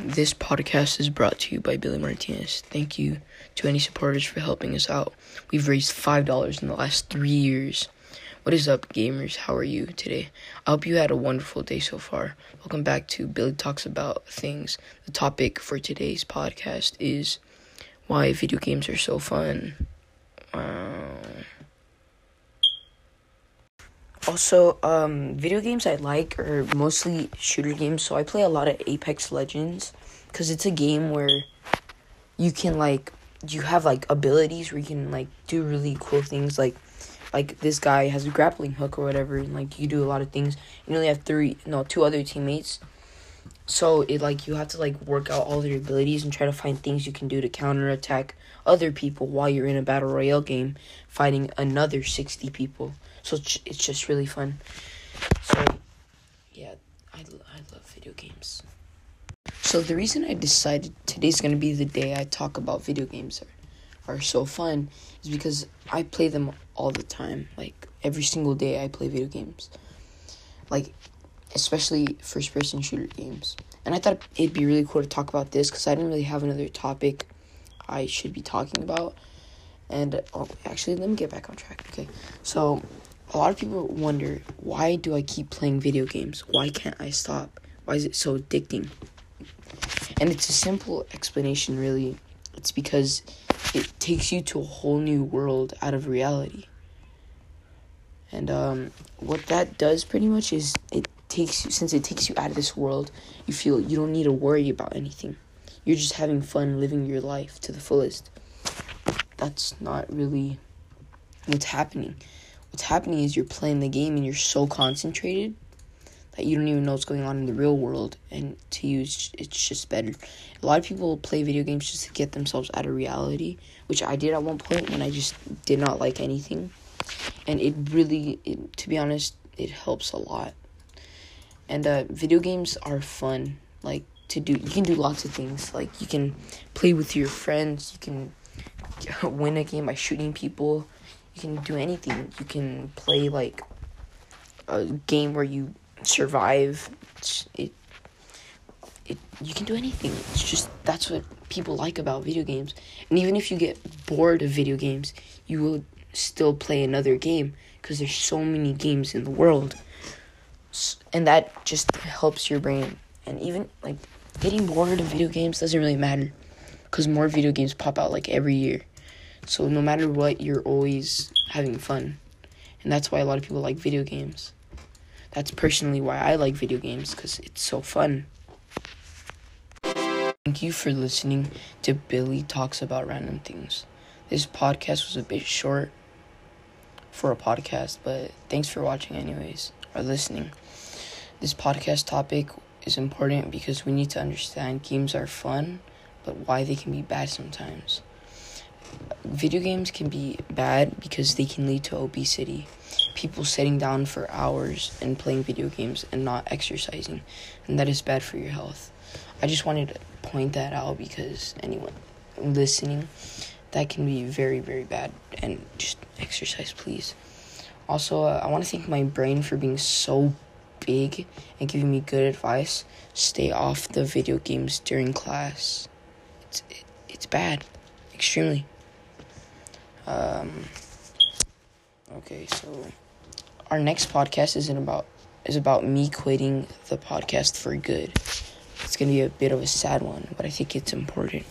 This podcast is brought to you by Billy Martinez. Thank you to any supporters for helping us out. We've raised $5 in the last three years. What is up, gamers? How are you today? I hope you had a wonderful day so far. Welcome back to Billy Talks About Things. The topic for today's podcast is why video games are so fun. Also, um, video games I like are mostly shooter games. So I play a lot of Apex Legends because it's a game where you can like you have like abilities where you can like do really cool things like like this guy has a grappling hook or whatever, and like you do a lot of things. You only have three, no, two other teammates. So it like you have to like work out all your abilities and try to find things you can do to counter attack other people while you're in a battle royale game fighting another sixty people. So it's, just really fun. So yeah, I I love video games. So the reason I decided today's gonna be the day I talk about video games are, are so fun is because I play them all the time. Like every single day I play video games. Like especially first person shooter games. And I thought it'd be really cool to talk about this cuz I didn't really have another topic I should be talking about. And oh, actually let me get back on track. Okay. So a lot of people wonder why do I keep playing video games? Why can't I stop? Why is it so addicting? And it's a simple explanation really. It's because it takes you to a whole new world out of reality. And um, what that does pretty much is it takes you since it takes you out of this world, you feel you don't need to worry about anything. You're just having fun living your life to the fullest. That's not really what's happening. What's happening is you're playing the game and you're so concentrated that you don't even know what's going on in the real world. And to you it's, just better. A lot of people play video games just to get themselves out of reality which i did at one point when i just did not like anything. And it really it, to be honest it helps a lot. And uh, video games are fun like to do you can do lots of things. Like you can play with your friends. You can win a game by shooting people you can do anything you can play like a game where you survive. It, it, you can do anything. It's just that's what people like about video games. And even if you get bored of video games, you will still play another game because there's so many games in the world. And that just helps your brain. And even like getting bored of video games doesn't really matter because more video games pop out like every year. So no matter what, you're always having fun. And that's why a lot of people like video games. That's personally why I like video games because it's so fun. Thank you for listening to Billy Talks About Random Things. This podcast was a bit short for a podcast, but thanks for watching, anyways, or listening. This podcast topic is important because we need to understand games are fun, but why they can be bad sometimes. Video games can be bad because they can lead to obesity people sitting down for hours and playing video games and not exercising, and that is bad for your health. I just wanted to point that out because anyone listening, that can be very, very bad, and just exercise, please. Also, uh, I want to thank my brain for being so big and giving me good advice. Stay off the video games during class. It's it, it's bad, extremely. Um. Okay, so our next podcast isn't about is about me quitting the podcast for good. It's gonna be a bit of a sad one, but I think it's important.